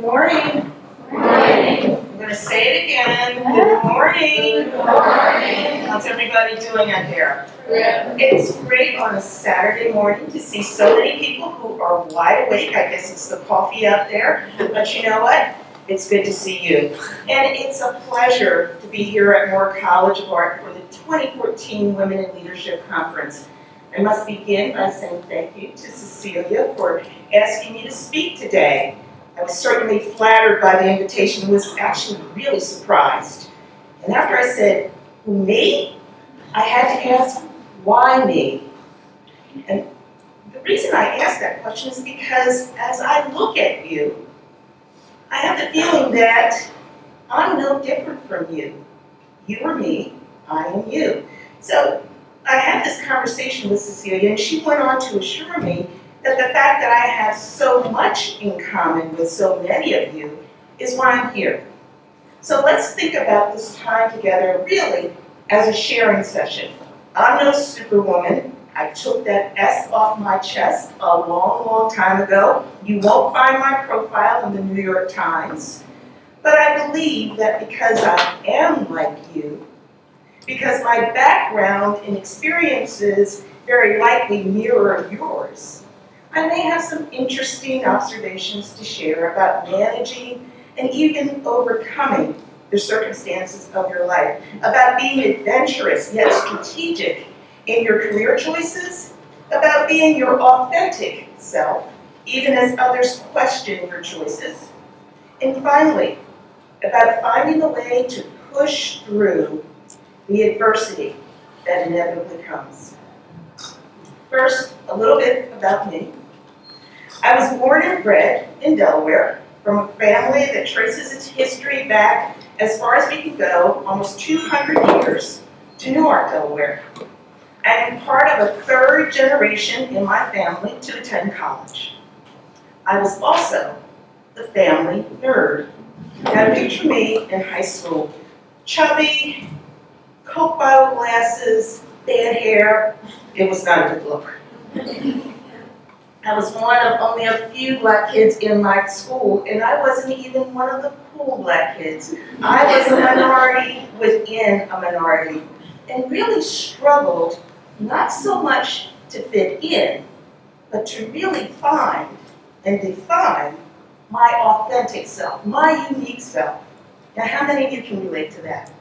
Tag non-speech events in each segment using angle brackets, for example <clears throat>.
Good morning. Morning. I'm going to say it again. Good morning. Good morning. How's everybody doing out there? Good. It's great on a Saturday morning to see so many people who are wide awake. I guess it's the coffee out there. But you know what? It's good to see you. And it's a pleasure to be here at Moore College of Art for the 2014 Women in Leadership Conference. I must begin by saying thank you to Cecelia for asking me to speak today. I was certainly flattered by the invitation, and was actually really surprised. And after I said, me? I had to ask, why me? And the reason I ask that question is because as I look at you, I have the feeling that I'm no different from you. You are me, I am you. So I had this conversation with Cecelia, and she went on to assure me that the fact that I have so much in common with so many of you is why I'm here. So let's think about this time together really as a sharing session. I'm no superwoman. I took that S off my chest a long, long time ago. You won't find my profile in the New York Times. But I believe that because I am like you, because my background and experiences very likely mirror yours, I may have some interesting observations to share about managing and even overcoming the circumstances of your life, about being adventurous yet strategic in your career choices, about being your authentic self, even as others question your choices, and finally, about finding a way to push through the adversity that inevitably comes. First, a little bit about me. I was born and bred in Delaware from a family that traces its history back as far as we can go, almost 200 years, to Newark, Delaware. I am part of a third generation in my family to attend college. I was also the family nerd. Now picture me in high school, chubby, Coke bottle glasses, bad hair. It was not a good look. <laughs> I was one of only a few black kids in my school, and I wasn't even one of the cool black kids. I was a minority within a minority, and really struggled not so much to fit in, but to really find and define my authentic self, my unique self. Now, how many of you can relate to that?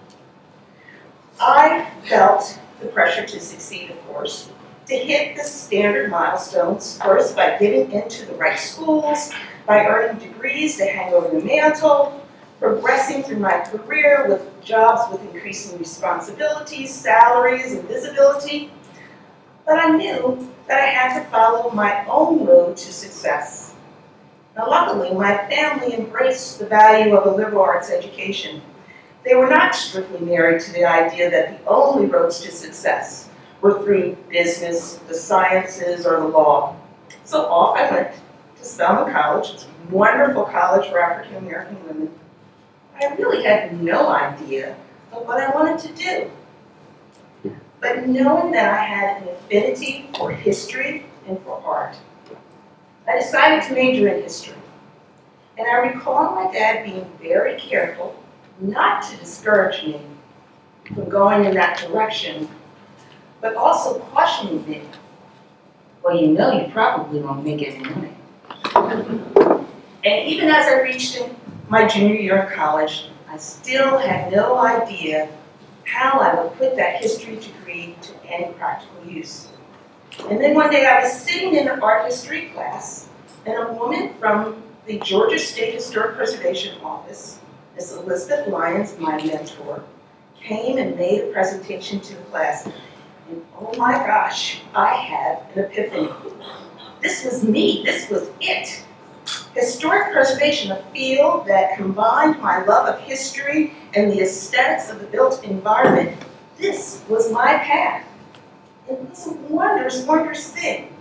I felt the pressure to succeed, of course, to hit the standard milestones, first by getting into the right schools, by earning degrees to hang over the mantle, progressing through my career with jobs with increasing responsibilities, salaries, and visibility. But I knew that I had to follow my own road to success. Now, luckily, my family embraced the value of a liberal arts education. They were not strictly married to the idea that the only roads to success were through business, the sciences, or the law. So off I went to Spelman College. It's a wonderful college for African American women. I really had no idea of what I wanted to do. But knowing that I had an affinity for history and for art, I decided to major in history. And I recall my dad being very careful not to discourage me from going in that direction, but also cautioning me, well, you know you probably won't make any money. And even as I reached my junior year of college, I still had no idea how I would put that history degree to any practical use. And then one day I was sitting in an art history class, and a woman from the Georgia State Historic Preservation Office, Miss Elizabeth Lyons, my mentor, came and made a presentation to the class. Oh my gosh, I had an epiphany. This was me, this was it. Historic preservation, a field that combined my love of history and the aesthetics of the built environment, this was my path. It was a wondrous, wondrous thing.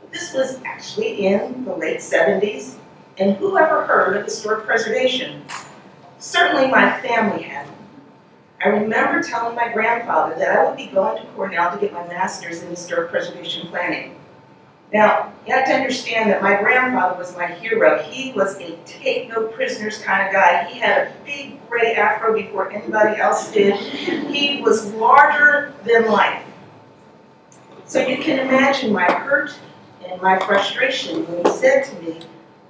But this was actually in the late 70s, and who ever heard of historic preservation? Certainly my family hadn't. I remember telling my grandfather that I would be going to Cornell to get my master's in historic preservation planning. Now, you have to understand that my grandfather was my hero. He was a take no prisoners kind of guy. He had a big gray afro before anybody else did. He was larger than life. So you can imagine my hurt and my frustration when he said to me,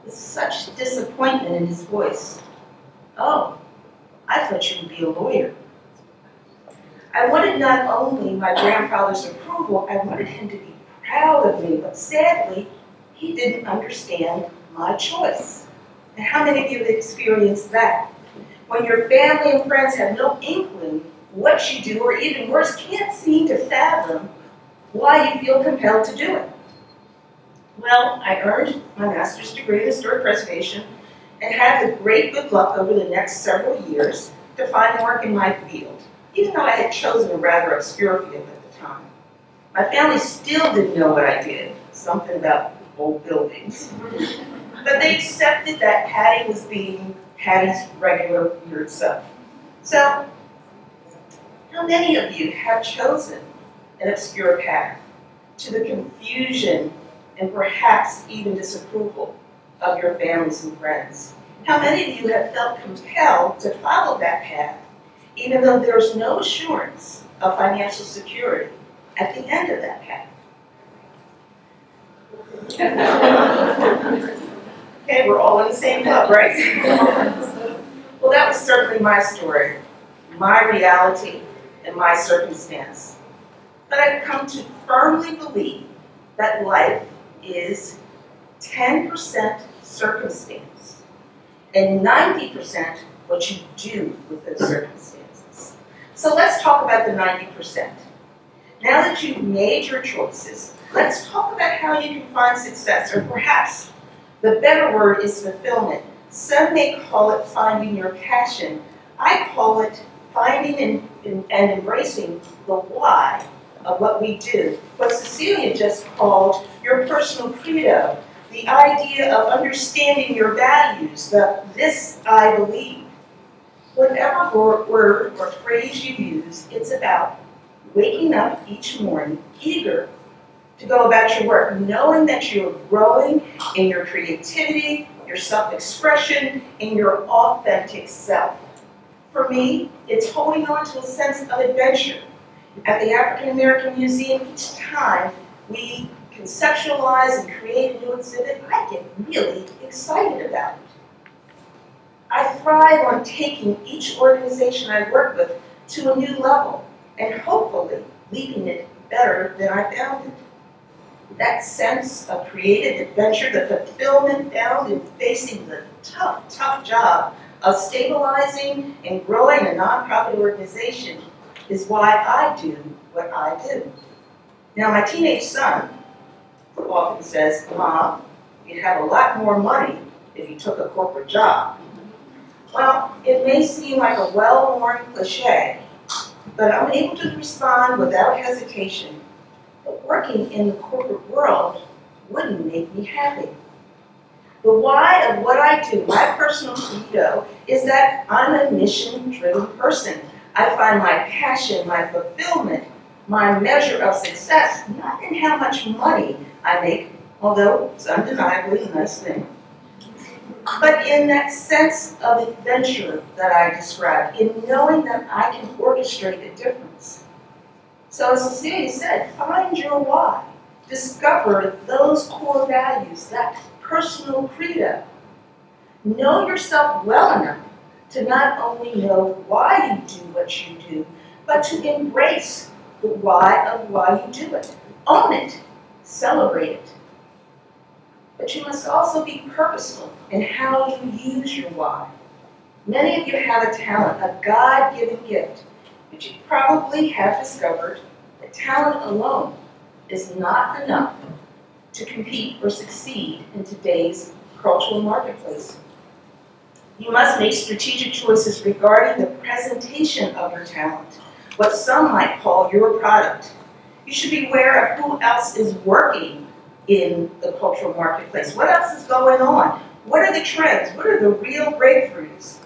with such disappointment in his voice, Oh, I thought you would be a lawyer. I wanted not only my grandfather's approval, I wanted him to be proud of me, but sadly, he didn't understand my choice. And how many of you have experienced that? When your family and friends have no inkling what you do, or even worse, can't seem to fathom why you feel compelled to do it. Well, I earned my master's degree in historic preservation and had the great good luck over the next several years to find work in my field, even though I had chosen a rather obscure field at the time. My family still didn't know what I did, something about old buildings. But they accepted that Patty was being Patty's regular weird self. So, how many of you have chosen an obscure path to the confusion and perhaps even disapproval of your families and friends? How many of you have felt compelled to follow that path, even though there's no assurance of financial security at the end of that path? okay, we're all in the same club, right? well, that was certainly my story, my reality, and my circumstance. But I've come to firmly believe that life is 10% circumstance and 90% what you do with those circumstances. So let's talk about the 90%. Now that you've made your choices, let's talk about how you can find success, or perhaps the better word is fulfillment. Some may call it finding your passion. I call it finding and, and, embracing the why of what we do. What Cecelia just called your personal credo, the idea of understanding your values, the this I believe. Whatever word or phrase you use, it's about waking up each morning eager to go about your work, knowing that you're growing in your creativity, your self expression, in your authentic self. For me, it's holding on to a sense of adventure. At the African American Museum, each time we conceptualize and create a new exhibit, I get really excited about it. I thrive on taking each organization I work with to a new level and hopefully leaving it better than I found it. That sense of creative adventure, the fulfillment found in facing the tough, tough job of stabilizing and growing a nonprofit organization is why I do what I do. Now, my teenage son often says, Mom, you'd have a lot more money if you took a corporate job. Well, it may seem like a well-worn cliche, but I'm able to respond without hesitation that working in the corporate world wouldn't make me happy. The why of what I do, my personal credo, is that I'm a mission-driven person. I find my passion, my fulfillment, my measure of success, not in how much money I make, although it's undeniably a nice thing, but in that sense of adventure that I described, in knowing that I can orchestrate a difference. So as Cecelia said, find your why. Discover those core values, that personal credo. Know yourself well enough to not only know why you do what you do, but to embrace the why of why you do it. Own it. Celebrate it. But you must also be purposeful in how you use your why. Many of you have a talent, a God given gift, but you probably have discovered that talent alone is not enough to compete or succeed in today's cultural marketplace. You must make strategic choices regarding the presentation of your talent, what some might call your product. You should be aware of who else is working in the cultural marketplace. What else is going on? What are the trends? What are the real breakthroughs?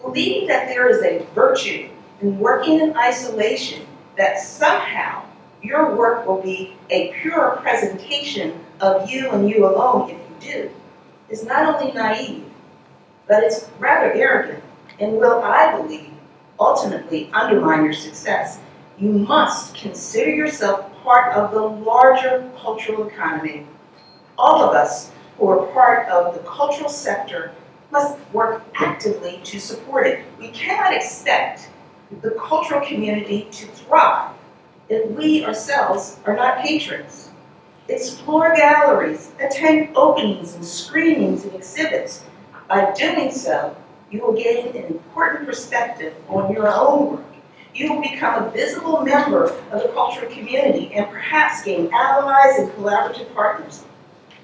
Believing that there is a virtue in working in isolation, that somehow your work will be a pure presentation of you and you alone if you do, is not only naive, but it's rather arrogant and will, I believe, ultimately undermine your success. You must consider yourself part of the larger cultural economy. All of us who are part of the cultural sector must work actively to support it. We cannot expect the cultural community to thrive if we ourselves are not patrons. Explore galleries, attend openings and screenings and exhibits. By doing so, you will gain an important perspective on your own work. You will become a visible member of the cultural community and perhaps gain allies and collaborative partners.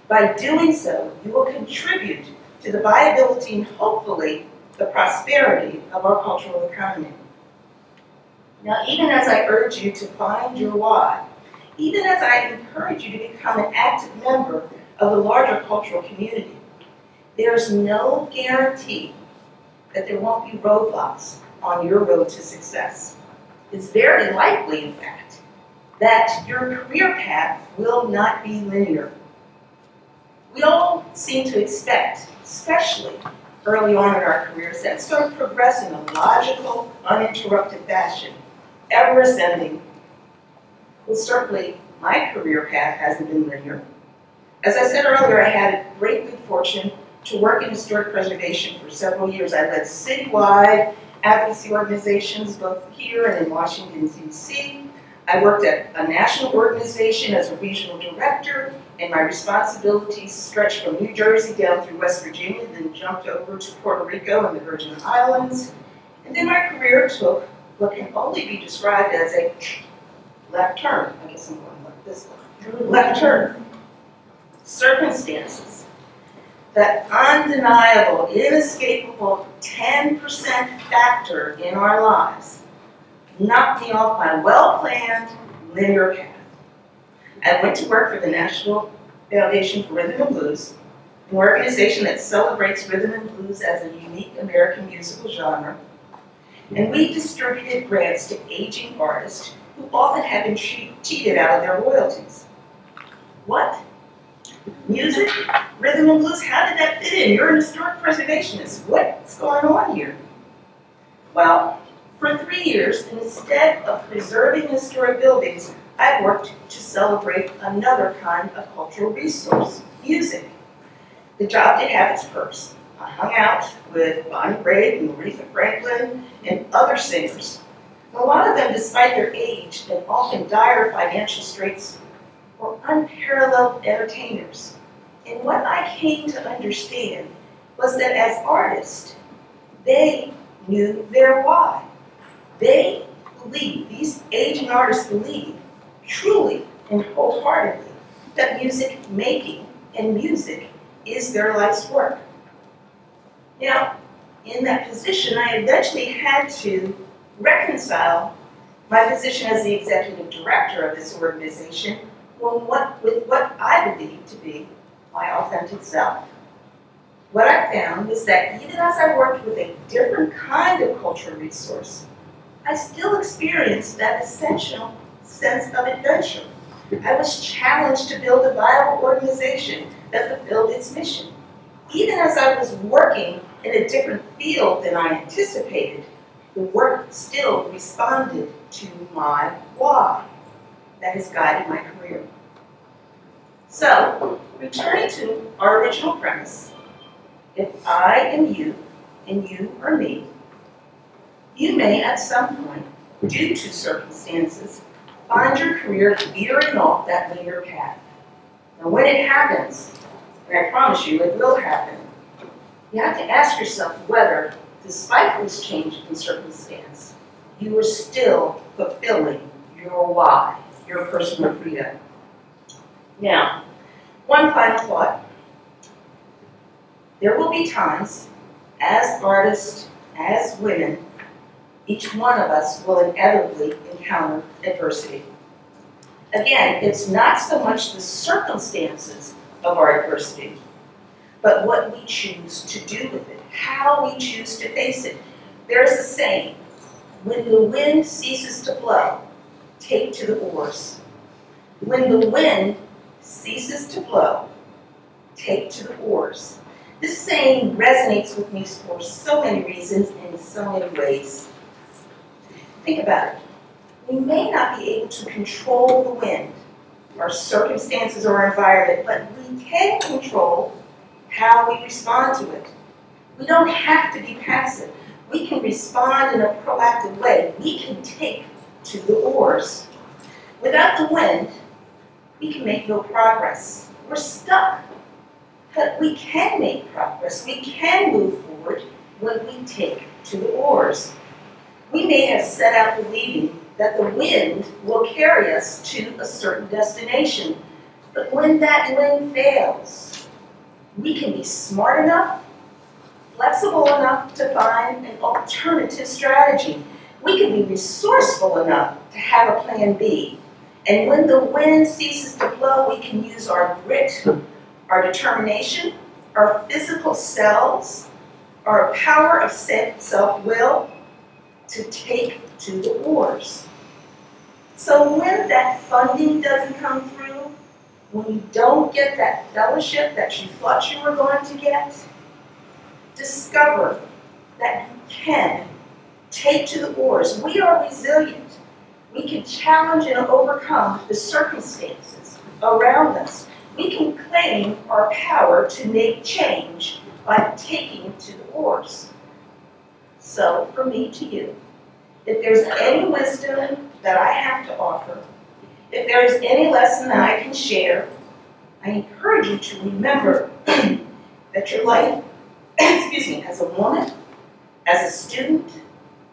By doing so, you will contribute to the viability and hopefully the prosperity of our cultural economy. Now, even as I urge you to find your why, even as I encourage you to become an active member of the larger cultural community, there's no guarantee that there won't be roadblocks on your road to success. It's very likely, in fact, that your career path will not be linear. We all seem to expect, especially early on in our careers, that sort of progress in a logical, uninterrupted fashion, ever ascending. Well, certainly, my career path hasn't been linear. As I said earlier, I had great good fortune to work in historic preservation for several years. I led citywide advocacy organizations both here and in Washington, D.C. I worked at a national organization as a regional director, and my responsibilities stretched from New Jersey down through West Virginia, then jumped over to Puerto Rico and the Virgin Islands. And then my career took what can only be described as a left turn. I guess I'm going like this one. Left turn. Circumstances that undeniable, inescapable 10% factor in our lives knocked me off my well planned linear path. I went to work for the National Foundation for Rhythm and Blues, an organization that celebrates rhythm and blues as a unique American musical genre. And we distributed grants to aging artists who often had been cheated out of their royalties. What? Music, rhythm and blues, how did that fit in? You're an historic preservationist. What's going on here? Well, for three years, instead of preserving historic buildings, I worked to celebrate another kind of cultural resource, music. The job did have its perks. I hung out with Bonnie Raitt and Aretha Franklin and other singers. A lot of them, despite their age and often dire financial straits, were unparalleled entertainers. And what I came to understand was that as artists, they knew their why. They believe, these aging artists believe, truly and wholeheartedly, that music making and music is their life's work. Now, in that position, I eventually had to reconcile my position as the executive director of this organization what, with what I believe to be my authentic self. What I found was that even as I worked with a different kind of cultural resource, I still experienced that essential sense of adventure. I was challenged to build a viable organization that fulfilled its mission. Even as I was working in a different field than I anticipated, the work still responded to my why that has guided my career. So, returning to our original premise, if I am you and you are me, you may at some point, due to circumstances, find your career veering off that linear path. Now, when it happens, and I promise you it will happen, you have to ask yourself whether, despite this change in circumstance, you are still fulfilling your why, your personal freedom. Now, one final thought. There will be times, as artists, as women, each one of us will inevitably encounter adversity. Again, it's not so much the circumstances of our adversity, but what we choose to do with it, how we choose to face it. There's a saying when the wind ceases to blow, take to the oars. When the wind ceases to blow, take to the oars. This saying resonates with me for so many reasons and in so many ways. Think about it. We may not be able to control the wind, our circumstances or our environment, but we can control how we respond to it. We don't have to be passive. We can respond in a proactive way. We can take to the oars. Without the wind, we can make no progress. We're stuck. But we can make progress. We can move forward when we take to the oars. We may have set out believing that the wind will carry us to a certain destination. But when that wind fails, we can be smart enough, flexible enough to find an alternative strategy. We can be resourceful enough to have a plan B. And when the wind ceases to blow, we can use our grit, our determination, our physical selves, our power of self-will to take to the wars. So when that funding doesn't come through, when you don't get that fellowship that you thought you were going to get, discover that you can take to the oars. We are resilient. We can challenge and overcome the circumstances around us. We can claim our power to make change by taking to the oars. So, from me to you, if there's any wisdom that I have to offer, if there is any lesson that I can share, I encourage you to remember <clears throat> that your life, <clears throat> excuse me, as a woman, as a student,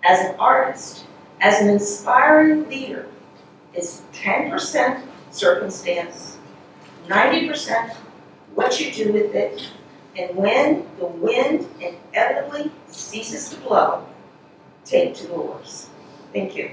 as an artist, as an inspiring leader, is 10% circumstance, 90% what you do with it, and when the wind inevitably ceases to blow, take to the oars. Thank you.